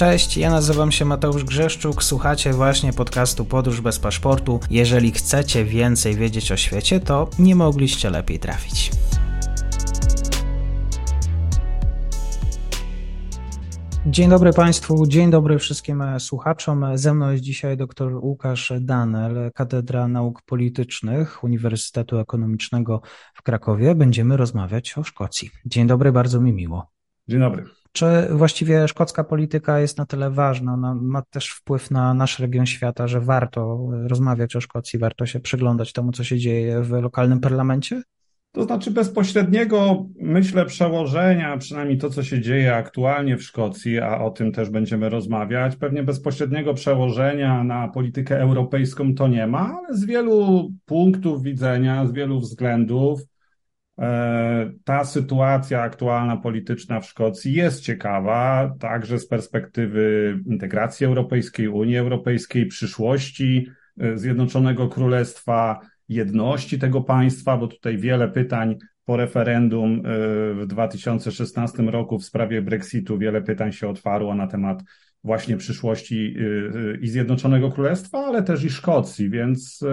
Cześć, ja nazywam się Mateusz Grzeszczuk, słuchacie właśnie podcastu Podróż bez paszportu. Jeżeli chcecie więcej wiedzieć o świecie, to nie mogliście lepiej trafić. Dzień dobry Państwu, dzień dobry wszystkim słuchaczom. Ze mną jest dzisiaj dr Łukasz Danel, Katedra Nauk Politycznych Uniwersytetu Ekonomicznego w Krakowie. Będziemy rozmawiać o Szkocji. Dzień dobry, bardzo mi miło. Dzień dobry. Czy właściwie szkocka polityka jest na tyle ważna, ona ma też wpływ na nasz region świata, że warto rozmawiać o Szkocji, warto się przyglądać temu, co się dzieje w lokalnym parlamencie? To znaczy bezpośredniego, myślę, przełożenia, przynajmniej to, co się dzieje aktualnie w Szkocji, a o tym też będziemy rozmawiać, pewnie bezpośredniego przełożenia na politykę europejską to nie ma, ale z wielu punktów widzenia, z wielu względów, ta sytuacja aktualna polityczna w Szkocji jest ciekawa, także z perspektywy integracji europejskiej, Unii Europejskiej, przyszłości e, Zjednoczonego Królestwa jedności tego państwa, bo tutaj wiele pytań po referendum y, w 2016 roku w sprawie Brexitu, wiele pytań się otwarło na temat właśnie przyszłości i Zjednoczonego Królestwa, ale też i Szkocji, więc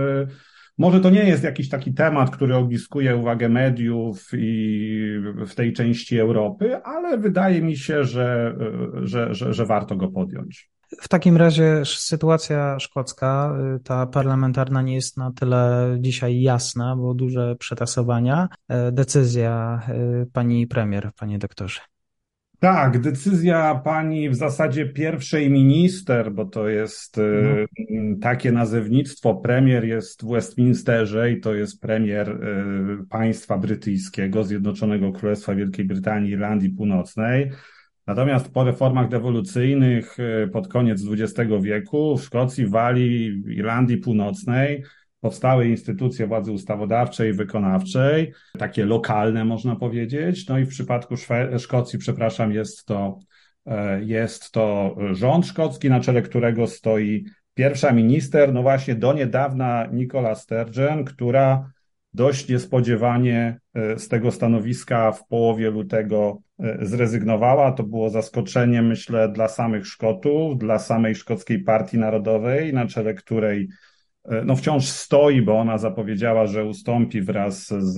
może to nie jest jakiś taki temat, który ogniskuje uwagę mediów i w tej części Europy, ale wydaje mi się, że, że, że, że warto go podjąć. W takim razie sytuacja szkocka, y, ta parlamentarna nie jest na tyle dzisiaj jasna, bo duże przetasowania. E, decyzja y, pani premier, panie doktorze. Tak, decyzja pani w zasadzie pierwszej minister, bo to jest no. takie nazewnictwo. Premier jest w Westminsterze i to jest premier państwa brytyjskiego, Zjednoczonego Królestwa Wielkiej Brytanii, Irlandii Północnej. Natomiast po reformach dewolucyjnych y, pod koniec XX wieku w Szkocji, Walii, Irlandii Północnej powstały instytucje władzy ustawodawczej i wykonawczej, takie lokalne można powiedzieć. No i w przypadku Szwe Szkocji, przepraszam, jest to, e, jest to rząd szkocki, na czele którego stoi pierwsza minister, no właśnie do niedawna Nicola Sturgeon, która dość niespodziewanie e, z tego stanowiska w połowie lutego e, zrezygnowała. To było zaskoczenie, myślę, dla samych Szkotów, dla samej Szkockiej Partii Narodowej, na czele której no wciąż stoi, bo ona zapowiedziała, że ustąpi wraz z,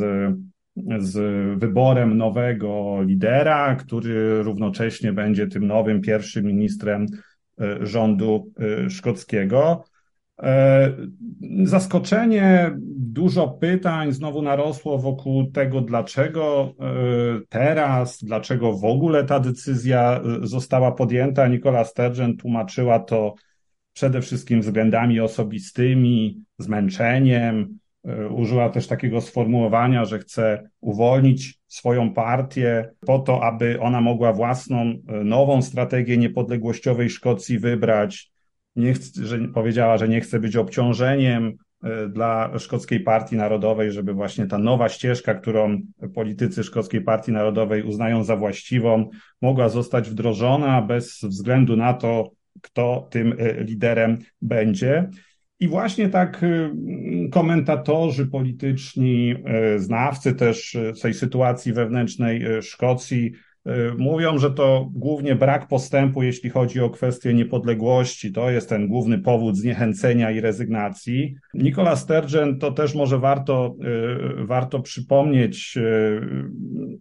z wyborem nowego lidera, który równocześnie będzie tym nowym pierwszym ministrem rządu szkockiego. Zaskoczenie dużo pytań znowu narosło wokół tego, dlaczego e, teraz, dlaczego w ogóle ta decyzja e, została podjęta. Nicola Sturgeon tłumaczyła to przede wszystkim względami osobistymi, zmęczeniem. E, użyła też takiego sformułowania, że chce uwolnić swoją partię po to, aby ona mogła własną nową strategię niepodległościowej Szkocji wybrać. Nie chce, że powiedziała, że nie chce być obciążeniem E, dla Szkockiej Partii Narodowej, żeby właśnie ta nowa ścieżka, którą politycy Szkockiej Partii Narodowej uznają za właściwą, mogła zostać wdrożona bez względu na to, kto tym e, liderem będzie. I właśnie tak e, komentatorzy polityczni, znawcy też tej sytuacji wewnętrznej Szkocji mówią, że to głównie brak postępu, jeśli chodzi o kwestię niepodległości. To jest ten główny powód zniechęcenia i rezygnacji. Nicola Sturgeon to też może warto, warto przypomnieć,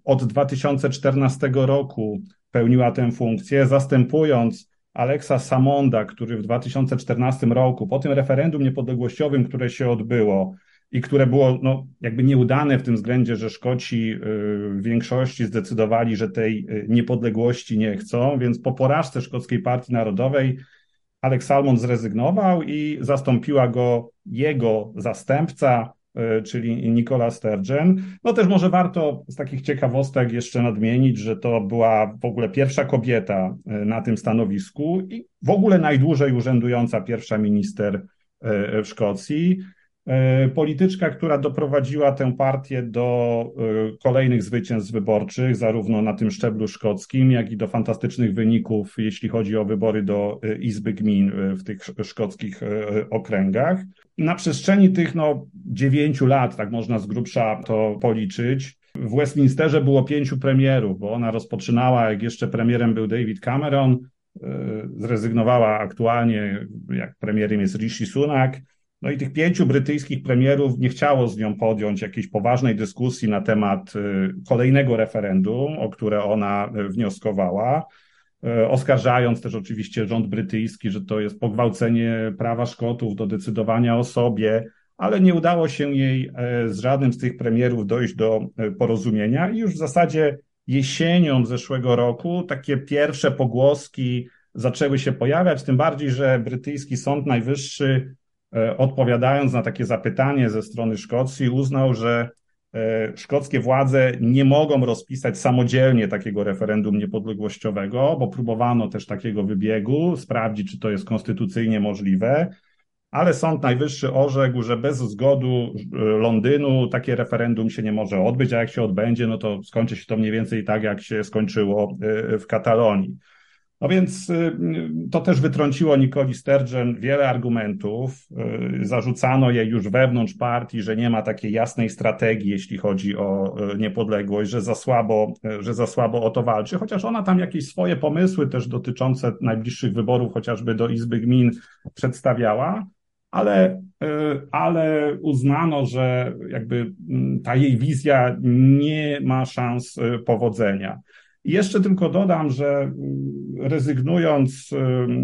od 2014 roku pełniła tę funkcję, zastępując Alexa Samonda, który w 2014 roku, po tym referendum niepodległościowym, które się odbyło, i które było no, jakby nieudane w tym względzie, że Szkoci y, w większości zdecydowali, że tej y, niepodległości nie chcą, więc po porażce Szkockiej Partii Narodowej Alex Salmond zrezygnował i zastąpiła go jego zastępca, czyli Nicola Sturgeon. No też może warto z takich ciekawostek jeszcze nadmienić, że to była w ogóle pierwsza kobieta na tym stanowisku i w ogóle najdłużej urzędująca pierwsza minister w Szkocji. E, polityczka, która doprowadziła tę partię do e, kolejnych zwycięstw wyborczych, zarówno na tym szczeblu szkockim, jak i do fantastycznych wyników, jeśli chodzi o wybory do e, Izby Gmin w tych szkockich okręgach. Na przestrzeni tych no, dziewięciu lat, tak można z grubsza to policzyć, w Westminsterze było pięciu premierów, bo ona rozpoczynała, jak jeszcze premierem był David Cameron, zrezygnowała aktualnie, jak premierem jest Rishi Sunak. No i tych pięciu brytyjskich premierów nie chciało z nią podjąć jakiejś poważnej dyskusji na temat kolejnego referendum, o które ona wnioskowała. E, oskarżając też oczywiście rząd brytyjski, że to jest pogwałcenie prawa Szkotów do decydowania o sobie, ale nie udało się jej e, z żadnym z tych premierów dojść do e, porozumienia. I już w zasadzie jesienią zeszłego roku takie pierwsze pogłoski zaczęły się pojawiać, tym bardziej, że brytyjski Sąd Najwyższy odpowiadając na takie zapytanie ze strony Szkocji uznał, że szkockie władze nie mogą rozpisać samodzielnie takiego referendum niepodległościowego, bo próbowano też takiego wybiegu, sprawdzić, czy to jest konstytucyjnie możliwe, ale Sąd Najwyższy orzekł, że bez zgodu e, Londynu takie referendum się nie może odbyć, a jak się odbędzie, no to skończy się to mniej więcej tak, jak się skończyło e, w Katalonii. No więc y, to też wytrąciło Nikoli Sturgeon wiele argumentów. Y, zarzucano jej już wewnątrz partii, że nie ma takiej jasnej strategii, jeśli chodzi o y, niepodległość, że za słabo, że za słabo o to walczy, chociaż ona tam jakieś swoje pomysły też dotyczące najbliższych wyborów, chociażby do Izby Gmin przedstawiała, ale, ale uznano, że jakby mm, ta jej wizja nie ma szans powodzenia. I jeszcze tylko dodam, że mm, rezygnując,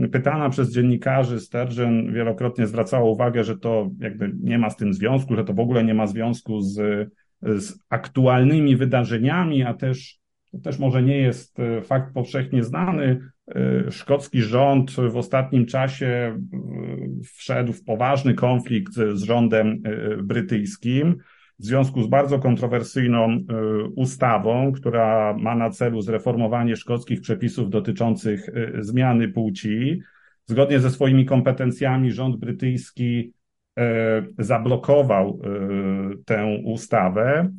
y, pytana przez dziennikarzy, Sturgeon wielokrotnie zwracała uwagę, że to jakby nie ma z tym związku, że to w ogóle nie ma związku z, z aktualnymi wydarzeniami, a też, też może nie jest y, fakt powszechnie znany. Y, szkocki rząd w ostatnim czasie wszedł w poważny konflikt z rządem brytyjskim w związku z bardzo kontrowersyjną y, ustawą, która ma na celu zreformowanie szkockich przepisów dotyczących y, zmiany płci. Zgodnie ze swoimi kompetencjami rząd brytyjski y, zablokował tę ustawę,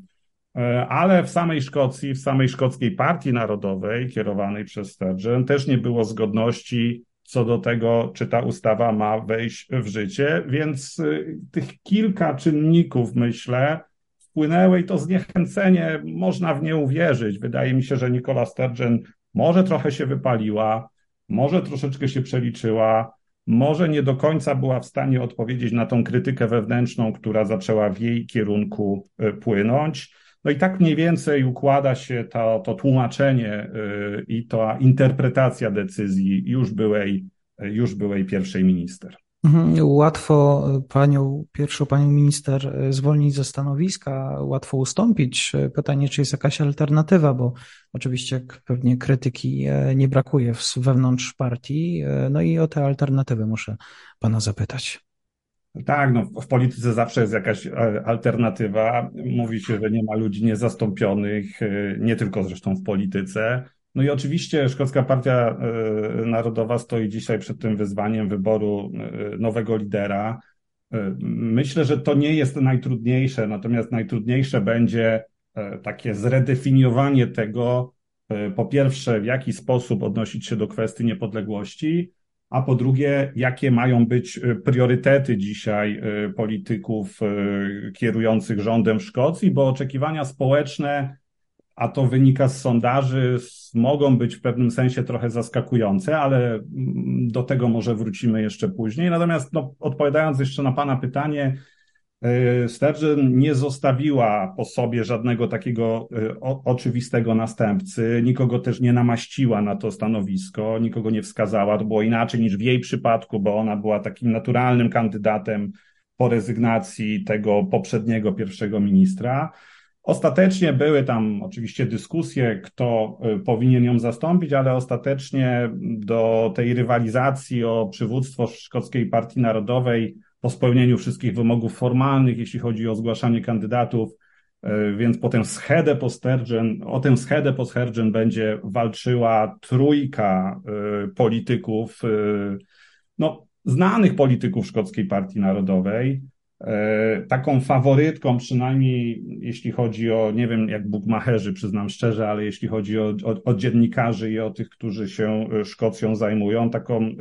ale w samej Szkocji, w samej szkockiej partii narodowej kierowanej przez Sturgeon też nie było zgodności co do tego, czy ta ustawa ma wejść w życie, więc y, tych kilka czynników, myślę, wpłynęły i to zniechęcenie można w nie uwierzyć. Wydaje mi się, że Nicola Sturgeon może trochę się wypaliła, może troszeczkę się przeliczyła, może nie do końca była w stanie odpowiedzieć na tą krytykę wewnętrzną, która zaczęła w jej kierunku y, płynąć. No i tak mniej więcej układa się to, to tłumaczenie y, i ta interpretacja decyzji już byłej, już byłej pierwszej minister. Mhm, łatwo panią, pierwszą panią minister zwolnić ze stanowiska, łatwo ustąpić. Pytanie, czy jest jakaś alternatywa, bo oczywiście pewnie krytyki e, nie brakuje wewnątrz partii. No i o te alternatywy muszę pana zapytać. Tak, no w polityce zawsze jest jakaś e, alternatywa. Mówi się, że nie ma ludzi niezastąpionych, e, nie tylko zresztą w polityce. No i oczywiście Szkocka Partia e, Narodowa stoi dzisiaj przed tym wyzwaniem wyboru nowego lidera. Myślę, że to nie jest najtrudniejsze, natomiast najtrudniejsze będzie takie zredefiniowanie tego, po pierwsze, w jaki sposób odnosić się do kwestii niepodległości, a po drugie, jakie mają być y, priorytety dzisiaj y, polityków y, kierujących rządem w Szkocji, bo oczekiwania społeczne, a to wynika z sondaży, mogą być w pewnym sensie trochę zaskakujące, ale mm, do tego może wrócimy jeszcze później. Natomiast no, odpowiadając jeszcze na Pana pytanie, E, Sturgeon nie zostawiła po sobie żadnego takiego e, oczywistego następcy, nikogo też nie namaściła na to stanowisko, nikogo nie wskazała. To było inaczej niż w jej przypadku, bo ona była takim naturalnym kandydatem po rezygnacji tego poprzedniego pierwszego ministra. Ostatecznie były tam oczywiście dyskusje, kto e, powinien ją zastąpić, ale ostatecznie do tej rywalizacji o przywództwo Szkockiej Partii Narodowej po spełnieniu wszystkich wymogów formalnych, jeśli chodzi o zgłaszanie kandydatów, e, więc potem schedę po Sturgeon, o tę schedę po Sturgeon będzie walczyła trójka e, polityków, e, no, znanych polityków Szkockiej Partii Narodowej, taką faworytką, przynajmniej jeśli chodzi o, nie wiem jak bukmacherzy, przyznam szczerze, ale jeśli chodzi o, o, o dziennikarzy i o tych, którzy się e, Szkocją zajmują, taką y,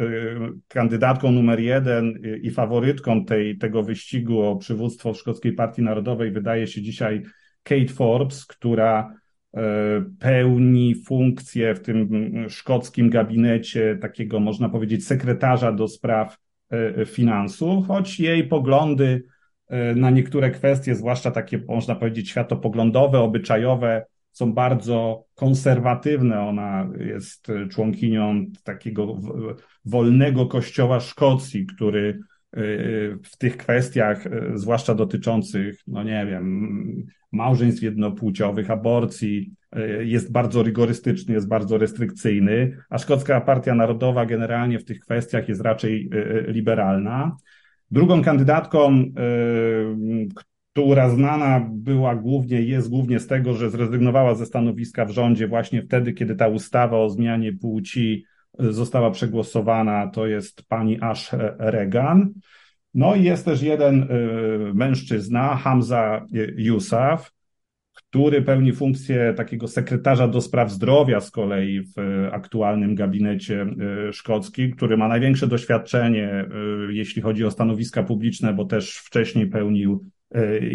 kandydatką numer jeden i faworytką tej, tego wyścigu o przywództwo Szkockiej Partii Narodowej wydaje się dzisiaj Kate Forbes, która pełni funkcję w tym szkockim gabinecie takiego, można powiedzieć, sekretarza do spraw finansów, choć jej poglądy na niektóre kwestie, zwłaszcza takie, można powiedzieć, światopoglądowe, obyczajowe, są bardzo konserwatywne. Ona jest członkinią takiego wolnego kościoła Szkocji, który w tych kwestiach, zwłaszcza dotyczących, no nie wiem, małżeństw jednopłciowych, aborcji, jest bardzo rygorystyczny, jest bardzo restrykcyjny, a Szkocka Partia Narodowa generalnie w tych kwestiach jest raczej liberalna. Drugą kandydatką, która znana była głównie, jest głównie z tego, że zrezygnowała ze stanowiska w rządzie właśnie wtedy, kiedy ta ustawa o zmianie płci została przegłosowana, to jest pani Ash Regan. No i jest też jeden e, mężczyzna, Hamza Yousaf, który pełni funkcję takiego sekretarza do spraw zdrowia z kolei w aktualnym gabinecie e, szkockim, który ma największe doświadczenie, jeśli chodzi o stanowiska publiczne, bo też wcześniej pełnił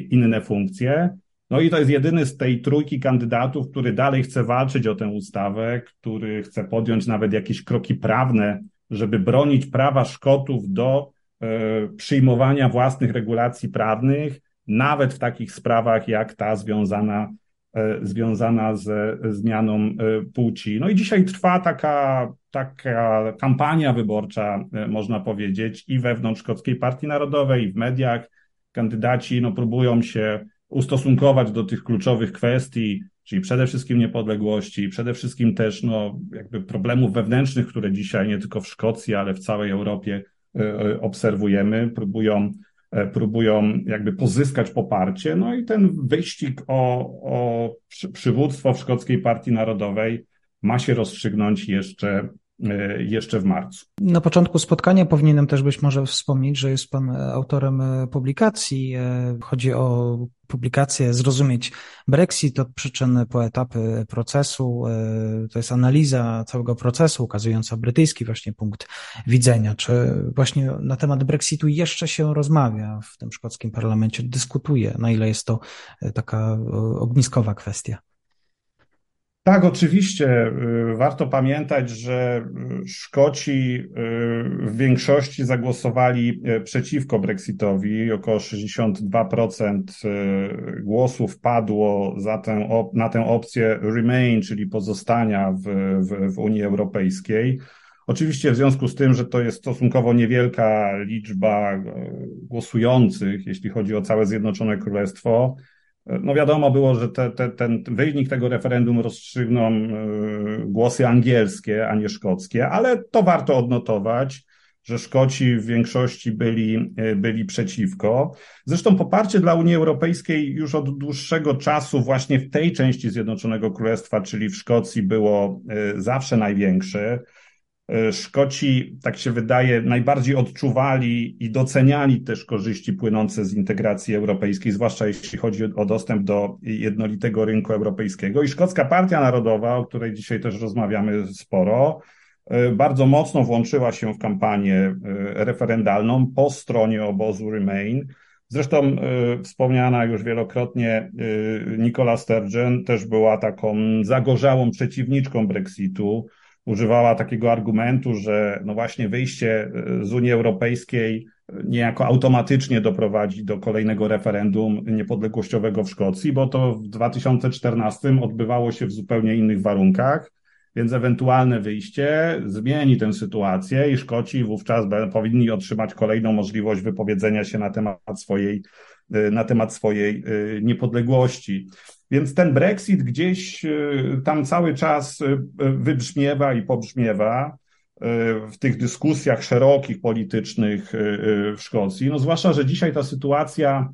inne funkcje. No i to jest jedyny z tej trójki kandydatów, który dalej chce walczyć o tę ustawę, który chce podjąć nawet jakieś kroki prawne, żeby bronić prawa Szkotów do e, przyjmowania własnych regulacji prawnych, nawet w takich sprawach jak ta związana, e, związana ze zmianą płci. No i dzisiaj trwa taka, taka kampania wyborcza, można powiedzieć, i wewnątrz Szkockiej Partii Narodowej, i w mediach, kandydaci no, próbują się ustosunkować do tych kluczowych kwestii, czyli przede wszystkim niepodległości, przede wszystkim też no, jakby problemów wewnętrznych, które dzisiaj nie tylko w Szkocji, ale w całej Europie e, obserwujemy, próbują, e, próbują jakby pozyskać poparcie. No i ten wyścig o, o przywództwo w Szkockiej Partii Narodowej ma się rozstrzygnąć jeszcze jeszcze w marcu. Na początku spotkania powinienem też być może wspomnieć, że jest Pan autorem e, publikacji. E, chodzi o publikację Zrozumieć Brexit od przyczyn po etapy procesu. To jest analiza całego procesu ukazująca brytyjski właśnie punkt widzenia. Czy właśnie na temat Brexitu jeszcze się rozmawia w tym szkockim parlamencie, dyskutuje, na ile jest to taka ogniskowa kwestia? Tak, oczywiście. Y, warto pamiętać, że y, Szkoci y, w większości zagłosowali przeciwko Brexitowi. Około 62% głosów padło za tę, na tę opcję remain, czyli pozostania w, w, w Unii Europejskiej. Oczywiście w związku z tym, że to jest stosunkowo niewielka liczba głosujących, jeśli chodzi o całe Zjednoczone Królestwo, no wiadomo było, że te, te, ten wynik tego referendum rozstrzygną e, głosy angielskie, a nie szkockie, ale to warto odnotować, że Szkoci w większości byli, e, byli przeciwko. Zresztą poparcie dla Unii Europejskiej już od dłuższego czasu właśnie w tej części Zjednoczonego Królestwa, czyli w Szkocji, było e, zawsze największe. E, Szkoci, tak się wydaje, najbardziej odczuwali i doceniali też korzyści płynące z integracji europejskiej, zwłaszcza jeśli chodzi o dostęp do jednolitego rynku europejskiego. I Szkocka Partia Narodowa, o której dzisiaj też rozmawiamy sporo, e, bardzo mocno włączyła się w kampanię e, referendalną po stronie obozu Remain. Zresztą wspomniana już wielokrotnie Nicola Sturgeon też była taką zagorzałą przeciwniczką Brexitu używała takiego argumentu, że no właśnie wyjście e, z Unii Europejskiej niejako automatycznie doprowadzi do kolejnego referendum niepodległościowego w Szkocji, bo to w 2014 odbywało się w zupełnie innych warunkach, więc ewentualne wyjście zmieni tę sytuację i Szkoci wówczas powinni otrzymać kolejną możliwość wypowiedzenia się na temat swojej, e, na temat swojej e, niepodległości. Więc ten Brexit gdzieś y, tam cały czas y, wybrzmiewa i pobrzmiewa y, w tych dyskusjach szerokich politycznych w Szkocji. No zwłaszcza, że dzisiaj ta sytuacja,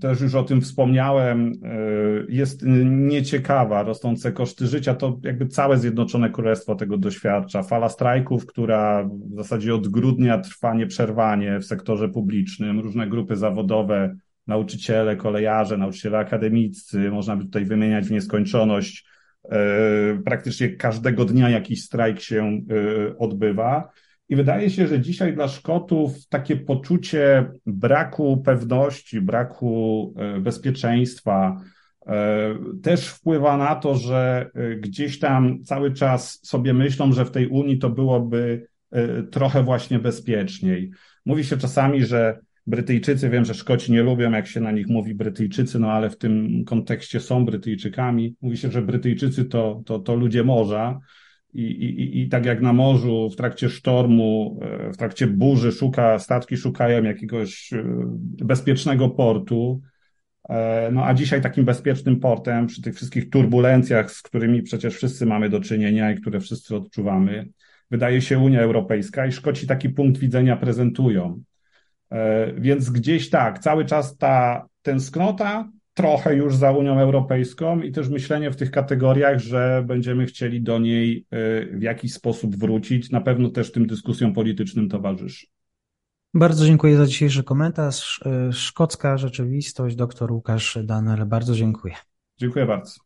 też już o tym wspomniałem, jest nieciekawa. Rosnące koszty życia, to jakby całe Zjednoczone Królestwo tego doświadcza. Fala strajków, która w zasadzie od grudnia trwa nieprzerwanie w sektorze publicznym. Różne grupy zawodowe nauczyciele, kolejarze, nauczyciele akademiccy, można by tutaj wymieniać w nieskończoność. E, praktycznie każdego dnia jakiś strajk się e, odbywa. I wydaje się, że dzisiaj dla Szkotów takie poczucie braku pewności, braku e, bezpieczeństwa, też wpływa na to, że gdzieś tam cały czas sobie myślą, że w tej Unii to byłoby trochę właśnie bezpieczniej. Mówi się czasami, że Brytyjczycy, wiem, że Szkoci nie lubią, jak się na nich mówi Brytyjczycy, no ale w tym kontekście są Brytyjczykami. Mówi się, że Brytyjczycy to, to, to ludzie morza. I, i, I tak jak na morzu w trakcie sztormu, e, w trakcie burzy szuka, statki szukają jakiegoś e, bezpiecznego portu, e, no a dzisiaj takim bezpiecznym portem przy tych wszystkich turbulencjach, z którymi przecież wszyscy mamy do czynienia i które wszyscy odczuwamy, wydaje się Unia Europejska i Szkoci taki punkt widzenia prezentują. E, więc gdzieś tak, cały czas ta tęsknota, trochę już za Unią Europejską i też myślenie w tych kategoriach, że będziemy chcieli do niej e, w jakiś sposób wrócić, na pewno też tym dyskusjom politycznym towarzyszy. Bardzo dziękuję za dzisiejszy komentarz. E, szkocka rzeczywistość, dr Łukasz Danel. Bardzo dziękuję. Dziękuję bardzo.